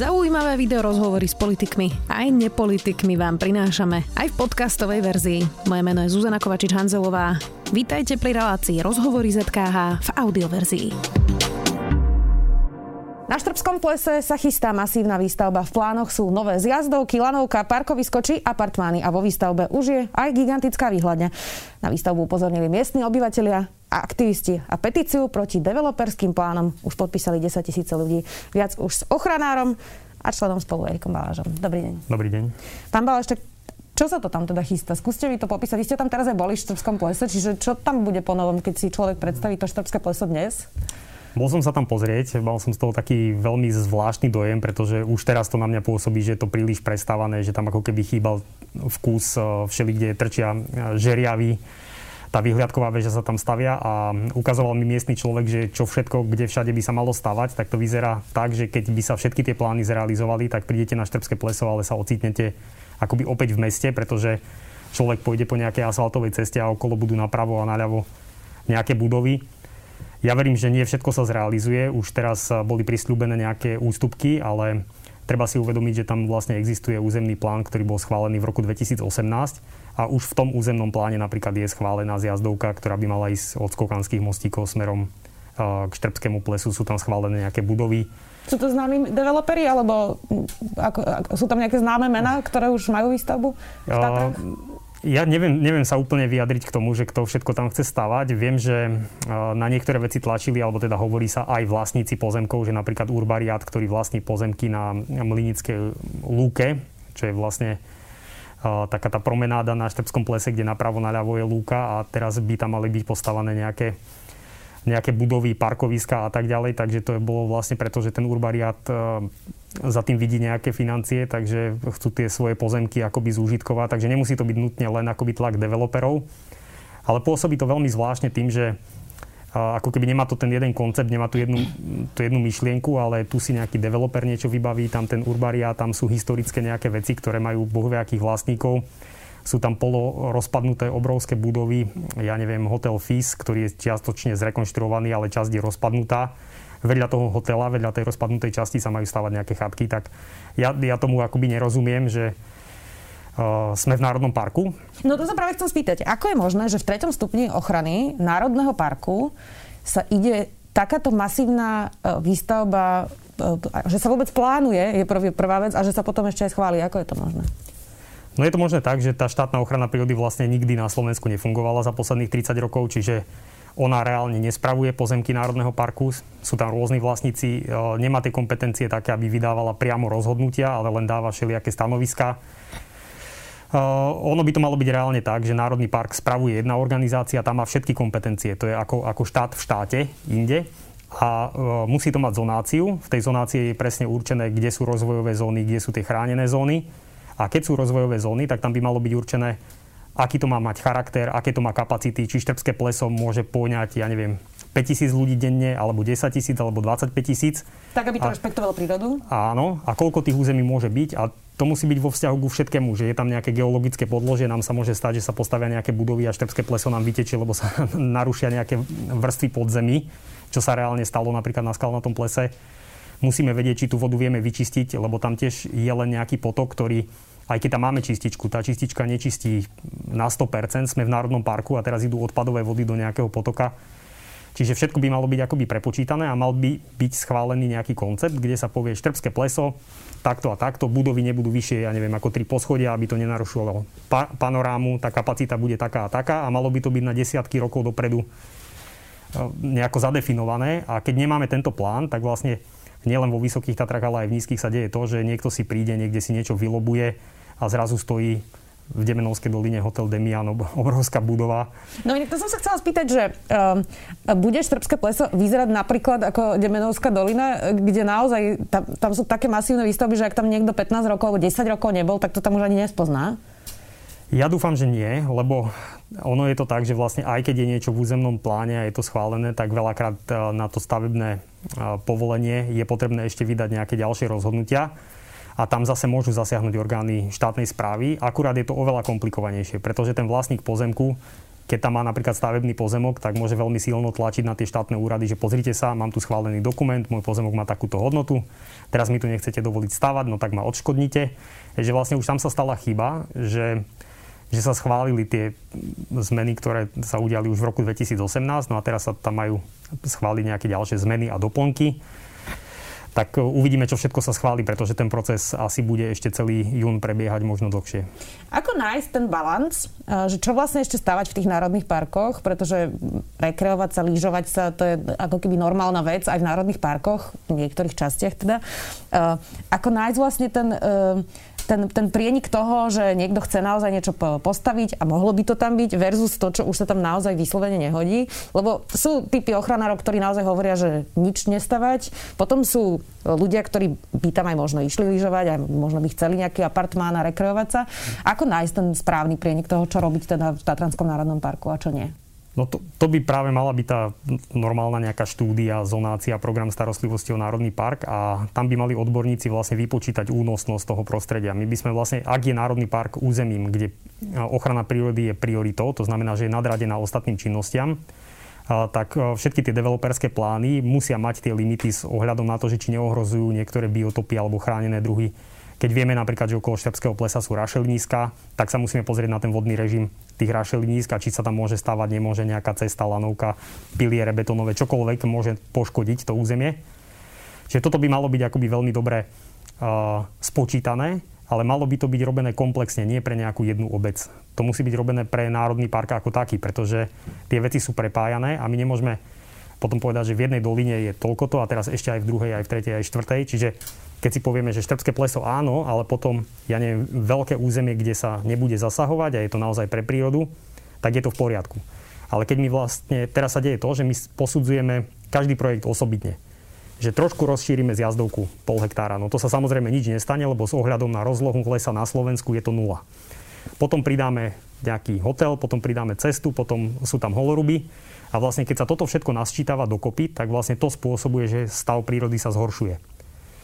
Zaujímavé video rozhovory s politikmi aj nepolitikmi vám prinášame aj v podcastovej verzii. Moje meno je Zuzana Kovačič-Hanzelová. Vítajte pri relácii Rozhovory ZKH v audioverzii. Na Štrbskom plese sa chystá masívna výstavba. V plánoch sú nové zjazdovky, lanovka, parkovisko či apartmány a vo výstavbe už je aj gigantická výhľadňa. Na výstavbu upozornili miestni obyvateľia aktivisti a petíciu proti developerským plánom už podpísali 10 tisíce ľudí. Viac už s ochranárom a členom spolu Erikom Balážom. Dobrý deň. Dobrý deň. Pán Baláž, tak čo sa to tam teda chystá? Skúste mi to popísať. Vy ste tam teraz aj boli v Štrbskom plese, čiže čo tam bude po novom, keď si človek predstaví to Štrbské pleso dnes? Bol som sa tam pozrieť, mal som z toho taký veľmi zvláštny dojem, pretože už teraz to na mňa pôsobí, že je to príliš prestávané, že tam ako keby chýbal vkus e, všeli, kde trčia e, žeriavy. Tá vyhliadková väža sa tam stavia a ukazoval mi miestny človek, že čo všetko, kde všade by sa malo stavať, tak to vyzerá tak, že keď by sa všetky tie plány zrealizovali, tak prídete na Štrbské pleso, ale sa ocitnete akoby opäť v meste, pretože človek pôjde po nejakej asfaltovej ceste a okolo budú napravo a naľavo nejaké budovy ja verím, že nie všetko sa zrealizuje. Už teraz boli prislúbené nejaké ústupky, ale treba si uvedomiť, že tam vlastne existuje územný plán, ktorý bol schválený v roku 2018 a už v tom územnom pláne napríklad je schválená zjazdovka, ktorá by mala ísť od Skokanských mostíkov smerom k Štrbskému plesu. Sú tam schválené nejaké budovy. Sú to známi developeri, alebo ako, ako, sú tam nejaké známe mená, ktoré už majú výstavbu v Tatrách? Ja neviem, neviem sa úplne vyjadriť k tomu, že kto všetko tam chce stavať. Viem, že e, na niektoré veci tlačili, alebo teda hovorí sa aj vlastníci pozemkov, že napríklad Urbariat, ktorý vlastní pozemky na Mlinickej lúke, čo je vlastne e, taká tá promenáda na Štrbskom plese, kde napravo naľavo je lúka a teraz by tam mali byť postavané nejaké nejaké budovy, parkoviska a tak ďalej, takže to je bolo vlastne preto, že ten urbariat e, za tým vidí nejaké financie, takže chcú tie svoje pozemky akoby zúžitkovať, takže nemusí to byť nutne len akoby tlak developerov, ale pôsobí to veľmi zvláštne tým, že e, ako keby nemá to ten jeden koncept, nemá tu jednu, tú jednu myšlienku, ale tu si nejaký developer niečo vybaví, tam ten urbariát, tam sú historické nejaké veci, ktoré majú bohviakých vlastníkov sú tam polo rozpadnuté obrovské budovy, ja neviem, hotel FIS, ktorý je čiastočne zrekonštruovaný, ale časť je rozpadnutá. Vedľa toho hotela, vedľa tej rozpadnutej časti sa majú stavať nejaké chatky, tak ja, ja tomu akoby nerozumiem, že uh, sme v Národnom parku. No to sa práve chcem spýtať. Ako je možné, že v treťom stupni ochrany Národného parku sa ide takáto masívna uh, výstavba, uh, že sa vôbec plánuje, je prvá vec, a že sa potom ešte aj schváli. Ako je to možné? No je to možné tak, že tá štátna ochrana prírody vlastne nikdy na Slovensku nefungovala za posledných 30 rokov, čiže ona reálne nespravuje pozemky Národného parku, sú tam rôzni vlastníci, e, nemá tie kompetencie také, aby vydávala priamo rozhodnutia, ale len dáva všelijaké stanoviska. Uh, ono by to malo byť reálne tak, že Národný park spravuje jedna organizácia, tam má všetky kompetencie, to je ako, ako štát v štáte inde a uh, musí to mať zonáciu. V tej zonácii je presne určené, kde sú rozvojové zóny, kde sú tie chránené zóny a keď sú rozvojové zóny, tak tam by malo byť určené, aký to má mať charakter, aké to má kapacity, či Štrbské pleso môže poňať, ja neviem, 5000 ľudí denne, alebo 10 tisíc, alebo 25 tisíc. Tak, aby to a, rešpektovalo prírodu? Áno. A koľko tých území môže byť? A to musí byť vo vzťahu ku všetkému, že je tam nejaké geologické podložie, nám sa môže stať, že sa postavia nejaké budovy a Štrbské pleso nám vytečie, lebo sa narušia nejaké vrstvy podzemí, čo sa reálne stalo napríklad na skalnatom plese. Musíme vedieť, či tú vodu vieme vyčistiť, lebo tam tiež je len nejaký potok, ktorý aj keď tam máme čističku, tá čistička nečistí na 100%, sme v Národnom parku a teraz idú odpadové vody do nejakého potoka. Čiže všetko by malo byť akoby prepočítané a mal by byť schválený nejaký koncept, kde sa povie Štrbské pleso, takto a takto, budovy nebudú vyššie, ja neviem, ako tri poschodia, aby to nenarušovalo pa- panorámu, tá kapacita bude taká a taká a malo by to byť na desiatky rokov dopredu e, nejako zadefinované a keď nemáme tento plán, tak vlastne nielen vo Vysokých Tatrách, ale aj v nízkych sa deje to, že niekto si príde, niekde si niečo vylobuje, a zrazu stojí v Demenovskej doline hotel Demian, obrovská budova. No to som sa chcela spýtať, že um, bude Štrbské pleso vyzerať napríklad ako Demenovská dolina, kde naozaj tam, tam sú také masívne výstavby, že ak tam niekto 15 rokov alebo 10 rokov nebol, tak to tam už ani nespozná? Ja dúfam, že nie, lebo ono je to tak, že vlastne aj keď je niečo v územnom pláne a je to schválené, tak veľakrát uh, na to stavebné uh, povolenie je potrebné ešte vydať nejaké ďalšie rozhodnutia a tam zase môžu zasiahnuť orgány štátnej správy. Akurát je to oveľa komplikovanejšie, pretože ten vlastník pozemku, keď tam má napríklad stavebný pozemok, tak môže veľmi silno tlačiť na tie štátne úrady, že pozrite sa, mám tu schválený dokument, môj pozemok má takúto hodnotu, teraz mi tu nechcete dovoliť stavať, no tak ma odškodnite. Že vlastne už tam sa stala chyba, že že sa schválili tie zmeny, ktoré sa udiali už v roku 2018, no a teraz sa tam majú schváliť nejaké ďalšie zmeny a doplnky tak e, uvidíme, čo všetko sa schváli, pretože ten proces asi bude ešte celý jún prebiehať možno dlhšie. Ako nájsť ten balans, e, že čo vlastne ešte stavať v tých národných parkoch, pretože rekreovať sa, lyžovať sa, to je ako keby normálna vec aj v národných parkoch, v niektorých častiach teda. E, ako nájsť vlastne ten ten, ten prienik toho, že niekto chce naozaj niečo postaviť a mohlo by to tam byť versus to, čo už sa tam naozaj vyslovene nehodí. Lebo sú typy ochranárov, ktorí naozaj hovoria, že nič nestavať. Potom sú ľudia, ktorí by tam aj možno išli lyžovať a možno by chceli nejaký apartmán a rekreovať sa. Ako nájsť ten správny prienik toho, čo robiť teda v Tatranskom národnom parku a čo nie? No to, to by práve mala byť tá normálna nejaká štúdia, zonácia, program starostlivosti o Národný park a tam by mali odborníci vlastne vypočítať únosnosť toho prostredia. My by sme vlastne, ak je Národný park územím, kde ochrana prírody je prioritou, to znamená, že je nadradená ostatným činnostiam, tak všetky tie developerské plány musia mať tie limity s ohľadom na to, že či neohrozujú niektoré biotopy alebo chránené druhy keď vieme napríklad, že okolo Štrbského plesa sú rašeliníska, tak sa musíme pozrieť na ten vodný režim tých rašelinísk a či sa tam môže stávať, nemôže nejaká cesta, lanovka, piliere betonové, čokoľvek môže poškodiť to územie. Čiže toto by malo byť akoby veľmi dobre uh, spočítané, ale malo by to byť robené komplexne, nie pre nejakú jednu obec. To musí byť robené pre národný park ako taký, pretože tie veci sú prepájané a my nemôžeme potom povedať, že v jednej doline je toľko a teraz ešte aj v druhej, aj v tretej, aj v štvrtej. Čiže keď si povieme, že Štrbské pleso áno, ale potom, ja neviem, veľké územie, kde sa nebude zasahovať a je to naozaj pre prírodu, tak je to v poriadku. Ale keď my vlastne, teraz sa deje to, že my posudzujeme každý projekt osobitne. Že trošku rozšírime zjazdovku pol hektára. No to sa samozrejme nič nestane, lebo s ohľadom na rozlohu lesa na Slovensku je to nula. Potom pridáme nejaký hotel, potom pridáme cestu, potom sú tam holoruby. A vlastne keď sa toto všetko nasčítava dokopy, tak vlastne to spôsobuje, že stav prírody sa zhoršuje.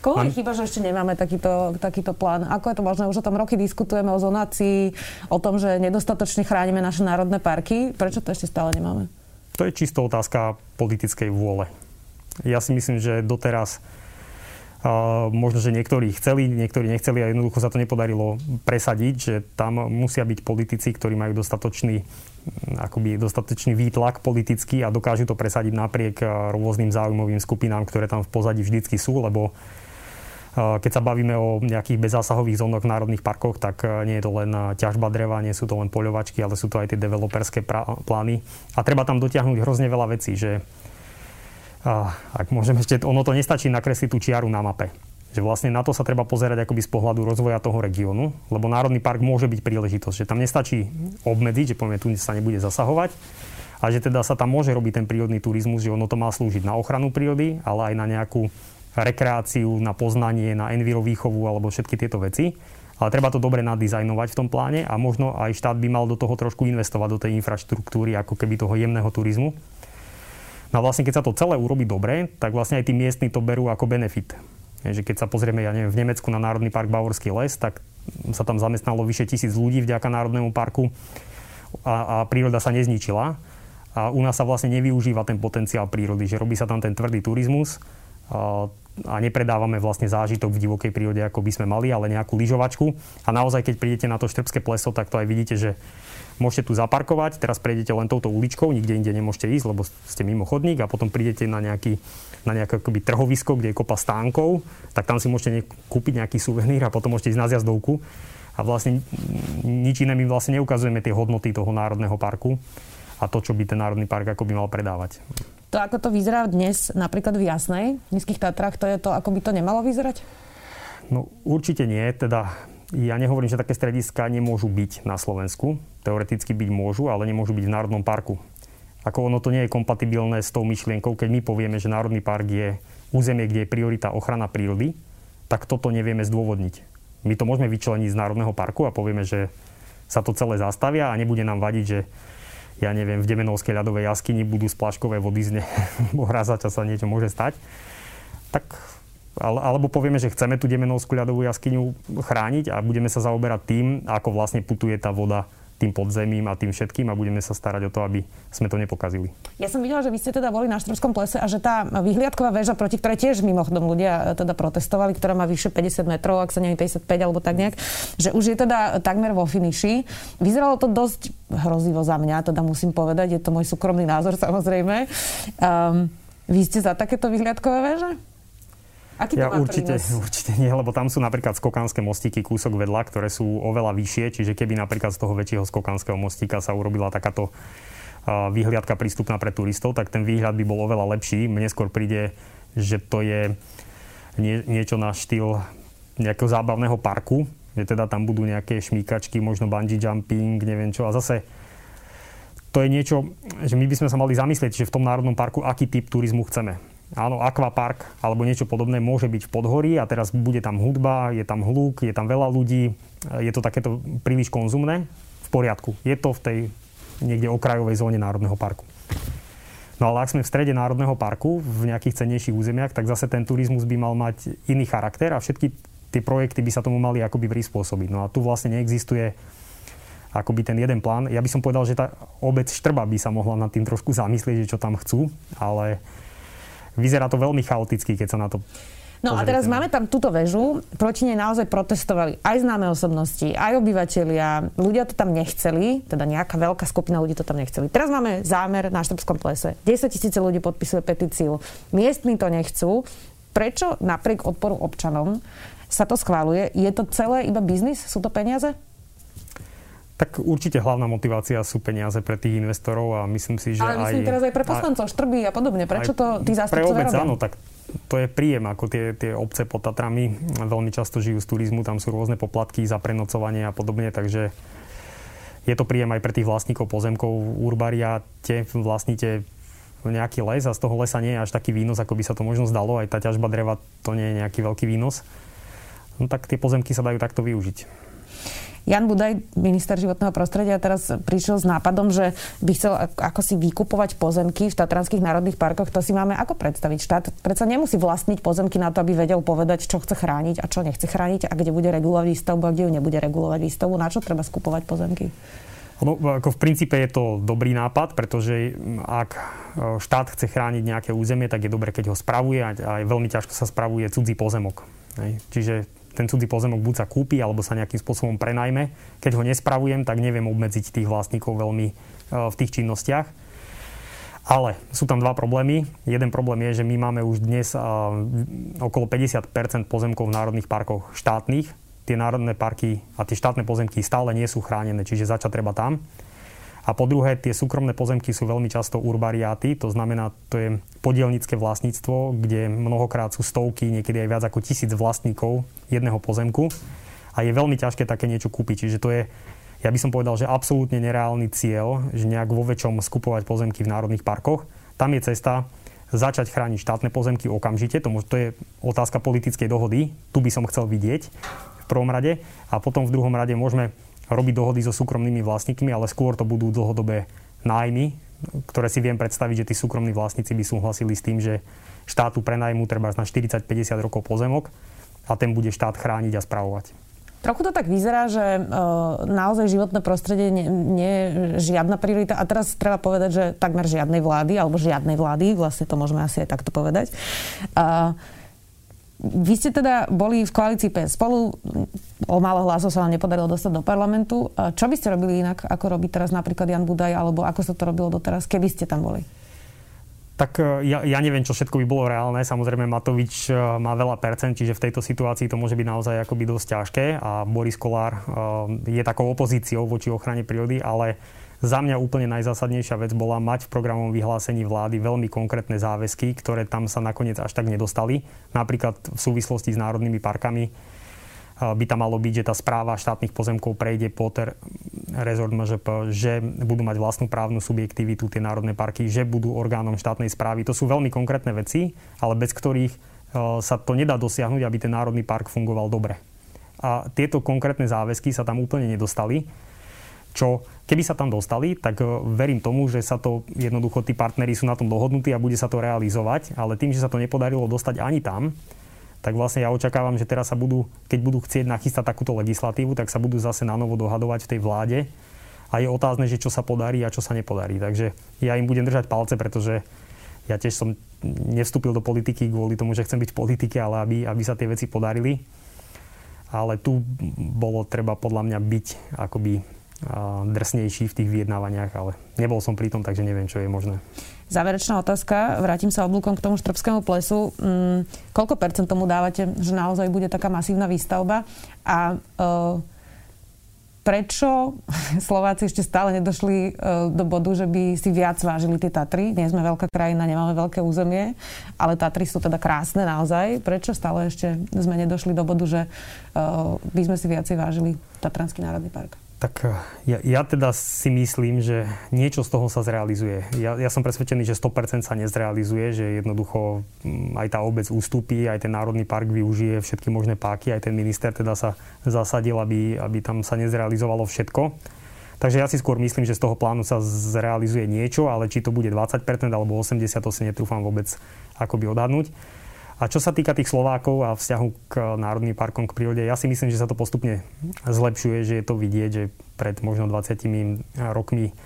Koho je chyba, že ešte nemáme takýto, takýto plán? Ako je to možné? Už o tom roky diskutujeme o zonácii, o tom, že nedostatočne chránime naše národné parky. Prečo to ešte stále nemáme? To je čisto otázka politickej vôle. Ja si myslím, že doteraz Uh, možno, že niektorí chceli, niektorí nechceli a jednoducho sa to nepodarilo presadiť, že tam musia byť politici, ktorí majú dostatočný, akoby dostatočný výtlak politický a dokážu to presadiť napriek rôznym záujmovým skupinám, ktoré tam v pozadí vždycky sú, lebo keď sa bavíme o nejakých bezzásahových zónach v národných parkoch, tak e, nie je to len e, ťažba dreva, nie sú to len poľovačky, ale sú to aj tie developerské plány. A treba tam dotiahnuť hrozne veľa vecí, že ak môžem ešte, ono to nestačí nakresliť tú čiaru na mape. Že vlastne na to sa treba pozerať akoby z pohľadu rozvoja toho regiónu, lebo Národný park môže byť príležitosť, že tam nestačí obmedziť, že povieme, tu sa nebude zasahovať, a že teda sa tam môže robiť ten prírodný turizmus, že ono to má slúžiť na ochranu prírody, ale aj na nejakú rekreáciu, na poznanie, na envirovýchovu alebo všetky tieto veci. Ale treba to dobre nadizajnovať v tom pláne a možno aj štát by mal do toho trošku investovať, do tej infraštruktúry, ako keby toho jemného turizmu. No a vlastne keď sa to celé urobí dobre, tak vlastne aj tí miestni to berú ako benefit. Že keď sa pozrieme, ja neviem, v Nemecku na Národný park Bavorský les, tak sa tam zamestnalo vyše tisíc ľudí vďaka Národnému parku a, a príroda sa nezničila. A u nás sa vlastne nevyužíva ten potenciál prírody, že robí sa tam ten tvrdý turizmus, a nepredávame vlastne zážitok v divokej prírode, ako by sme mali, ale nejakú lyžovačku. A naozaj, keď prídete na to Štrbské pleso, tak to aj vidíte, že môžete tu zaparkovať, teraz prejdete len touto uličkou, nikde inde nemôžete ísť, lebo ste mimo chodník a potom prídete na, nejaký, na nejaké akoby trhovisko, kde je kopa stánkov, tak tam si môžete kúpiť nejaký suvenír a potom môžete ísť na zjazdovku. A vlastne nič iné my vlastne neukazujeme tie hodnoty toho národného parku a to, čo by ten národný park ako by mal predávať. To, ako to vyzerá dnes napríklad v Jasnej, v Nízkych Tatrách, to je to, ako by to nemalo vyzerať? No určite nie. Teda ja nehovorím, že také strediska nemôžu byť na Slovensku. Teoreticky byť môžu, ale nemôžu byť v Národnom parku. Ako ono to nie je kompatibilné s tou myšlienkou, keď my povieme, že Národný park je územie, kde je priorita ochrana prírody, tak toto nevieme zdôvodniť. My to môžeme vyčleniť z Národného parku a povieme, že sa to celé zastavia a nebude nám vadiť, že ja neviem, v Demenovskej ľadovej jaskyni budú splaškové vody z ne, hrazača sa niečo môže stať, tak alebo povieme, že chceme tú Demenovskú ľadovú jaskyňu chrániť a budeme sa zaoberať tým, ako vlastne putuje tá voda tým podzemím a tým všetkým a budeme sa starať o to, aby sme to nepokazili. Ja som videla, že vy ste teda boli na Štrbskom plese a že tá vyhliadková väža, proti ktorej tiež mimochodom ľudia e, teda protestovali, ktorá má vyše 50 metrov, ak sa neviem 55 alebo tak nejak, že už je teda takmer vo finiši. Vyzeralo to dosť hrozivo za mňa, teda musím povedať, je to môj súkromný názor samozrejme. Um, vy ste za takéto vyhliadkové väže? Aký to ja má určite, prínos? určite nie, lebo tam sú napríklad skokanské mostíky kúsok vedľa, ktoré sú oveľa vyššie, čiže keby napríklad z toho väčšieho skokanského mostíka sa urobila takáto výhliadka prístupná pre turistov, tak ten výhľad by bol oveľa lepší. Mne skôr príde, že to je nie, niečo na štýl nejakého zábavného parku, že teda tam budú nejaké šmíkačky, možno bungee jumping, neviem čo. A zase to je niečo, že my by sme sa mali zamyslieť, že v tom národnom parku aký typ turizmu chceme áno, akvapark alebo niečo podobné môže byť v podhorí a teraz bude tam hudba, je tam hluk, je tam veľa ľudí, je to takéto príliš konzumné, v poriadku. Je to v tej niekde okrajovej zóne Národného parku. No ale ak sme v strede Národného parku, v nejakých cennejších územiach, tak zase ten turizmus by mal mať iný charakter a všetky tie projekty by sa tomu mali akoby prispôsobiť. No a tu vlastne neexistuje akoby ten jeden plán. Ja by som povedal, že tá obec Štrba by sa mohla nad tým trošku zamyslieť, že čo tam chcú, ale vyzerá to veľmi chaoticky, keď sa na to No a teraz máme tam túto väžu, proti nej naozaj protestovali aj známe osobnosti, aj obyvateľia. Ľudia to tam nechceli, teda nejaká veľká skupina ľudí to tam nechceli. Teraz máme zámer na Štrbskom plese. 10 tisíce ľudí podpisuje petíciu. Miestni to nechcú. Prečo napriek odporu občanom sa to schváluje? Je to celé iba biznis? Sú to peniaze? Tak určite hlavná motivácia sú peniaze pre tých investorov a myslím si, že Ale myslím aj... teraz aj pre poslancov, štrby a podobne. Prečo to tí zástupcovia Pre obec áno, tak to je príjem, ako tie, tie obce pod Tatrami veľmi často žijú z turizmu, tam sú rôzne poplatky za prenocovanie a podobne, takže je to príjem aj pre tých vlastníkov pozemkov. Urbariate vlastníte nejaký les a z toho lesa nie je až taký výnos, ako by sa to možno zdalo. Aj tá ťažba dreva to nie je nejaký veľký výnos. No tak tie pozemky sa dajú takto využiť. Jan Budaj, minister životného prostredia, teraz prišiel s nápadom, že by chcel ako si vykupovať pozemky v Tatranských národných parkoch. To si máme ako predstaviť? Štát predsa nemusí vlastniť pozemky na to, aby vedel povedať, čo chce chrániť a čo nechce chrániť a kde bude regulovať výstavbu a kde ju nebude regulovať výstavbu. Na čo treba skupovať pozemky? No, ako v princípe je to dobrý nápad, pretože ak e, štát chce chrániť nejaké územie, tak je dobre, keď ho spravuje a veľmi ťažko sa spravuje cudzí pozemok. Čiže ten cudzí pozemok buď sa kúpi, alebo sa nejakým spôsobom prenajme. Keď ho nespravujem, tak neviem obmedziť tých vlastníkov veľmi e, v tých činnostiach. Ale sú tam dva problémy. Jeden problém je, že my máme už dnes e, okolo 50% pozemkov v národných parkoch štátnych. Tie národné parky a tie štátne pozemky stále nie sú chránené, čiže začať treba tam. A po druhé, tie súkromné pozemky sú veľmi často urbariáty, to znamená, to je podielnické vlastníctvo, kde mnohokrát sú stovky, niekedy aj viac ako tisíc vlastníkov jedného pozemku a je veľmi ťažké také niečo kúpiť. Čiže to je, ja by som povedal, že absolútne nereálny cieľ, že nejak vo väčšom skupovať pozemky v národných parkoch. Tam je cesta začať chrániť štátne pozemky okamžite, to, to je otázka politickej dohody, tu by som chcel vidieť v prvom rade a potom v druhom rade môžeme robiť dohody so súkromnými vlastníkmi, ale skôr to budú dlhodobé nájmy, ktoré si viem predstaviť, že tí súkromní vlastníci by súhlasili s tým, že štátu prenajmú treba na 40-50 rokov pozemok a ten bude štát chrániť a spravovať. Trochu to tak vyzerá, že e, naozaj životné prostredie nie, nie je žiadna priorita. A teraz treba povedať, že takmer žiadnej vlády, alebo žiadnej vlády, vlastne to môžeme asi aj takto povedať. E, vy ste teda boli v koalícii PS spolu, o málo hlasov sa vám nepodarilo dostať do parlamentu. Čo by ste robili inak, ako robí teraz napríklad Jan Budaj, alebo ako sa to robilo doteraz, keby ste tam boli? Tak e, ja, ja neviem, čo všetko by bolo reálne. Samozrejme, Matovič e, má veľa percent, čiže v tejto situácii to môže byť naozaj akoby dosť ťažké a Boris Kolár e, je takou opozíciou voči ochrane prírody, ale za mňa úplne najzásadnejšia vec bola mať v programovom vyhlásení vlády veľmi konkrétne záväzky, ktoré tam sa nakoniec až tak nedostali. Napríklad v súvislosti s národnými parkami by tam malo byť, že tá správa štátnych pozemkov prejde pod rezort MŽP, že budú mať vlastnú právnu subjektivitu tie národné parky, že budú orgánom štátnej správy. To sú veľmi konkrétne veci, ale bez ktorých sa to nedá dosiahnuť, aby ten národný park fungoval dobre. A tieto konkrétne záväzky sa tam úplne nedostali čo keby sa tam dostali, tak e, verím tomu, že sa to jednoducho tí partneri sú na tom dohodnutí a bude sa to realizovať, ale tým, že sa to nepodarilo dostať ani tam, tak vlastne ja očakávam, že teraz sa budú, keď budú chcieť nachystať takúto legislatívu, tak sa budú zase na novo dohadovať v tej vláde a je otázne, že čo sa podarí a čo sa nepodarí. Takže ja im budem držať palce, pretože ja tiež som nevstúpil do politiky kvôli tomu, že chcem byť v politike, ale aby, aby sa tie veci podarili. Ale tu bolo treba podľa mňa byť akoby drsnejší v tých vyjednávaniach, ale nebol som pri tom, takže neviem, čo je možné. Záverečná otázka, vrátim sa oblúkom k tomu štrbskému plesu. Mm, koľko percent tomu dávate, že naozaj bude taká masívna výstavba? A uh, prečo Slováci ešte stále nedošli uh, do bodu, že by si viac vážili tie Tatry? Nie sme veľká krajina, nemáme veľké územie, ale Tatry sú teda krásne naozaj. Prečo stále ešte sme nedošli do bodu, že uh, by sme si viacej vážili Tatranský národný park? Tak eh, ja, ja teda si myslím, že niečo z toho sa zrealizuje. Ja, ja som presvedčený, že 100% sa nezrealizuje, že jednoducho mm, aj tá obec ústupí, aj ten Národný park využije všetky možné páky, aj ten minister teda sa zasadil, aby, aby tam sa nezrealizovalo všetko. Takže ja si skôr myslím, že z toho plánu sa zrealizuje niečo, ale či to bude 20% alebo 80%, to si netrúfam vôbec akoby odhadnúť. A čo sa týka tých Slovákov a vzťahu k národným parkom, k prírode, ja si myslím, že sa to postupne zlepšuje, že je to vidieť, že pred možno 20 rokmi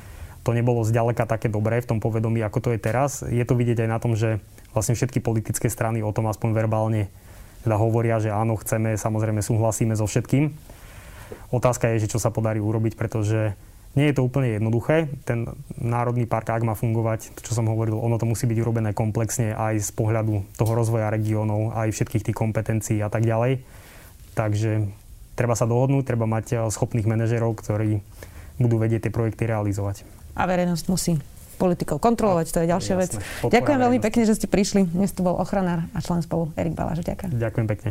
to nebolo zďaleka také dobré v tom povedomí, ako to je teraz. Je to vidieť aj na tom, že vlastne všetky politické strany o tom aspoň verbálne teda hovoria, že áno, chceme, samozrejme súhlasíme so všetkým. Otázka je, že čo sa podarí urobiť, pretože nie je to úplne jednoduché. Ten národný park, ak má fungovať, to, čo som hovoril, ono to musí byť urobené komplexne aj z pohľadu toho rozvoja regiónov, aj všetkých tých kompetencií a tak ďalej. Takže treba sa dohodnúť, treba mať eh, schopných manažerov, ktorí budú vedieť tie projekty realizovať. A verejnosť musí politikov kontrolovať, to je ďalšia Jasné, vec. Ďakujem veľmi pekne, že ste prišli. Dnes tu bol ochranár a člen spolu Erik Baláž. Ďakujem. Ďakujem pekne.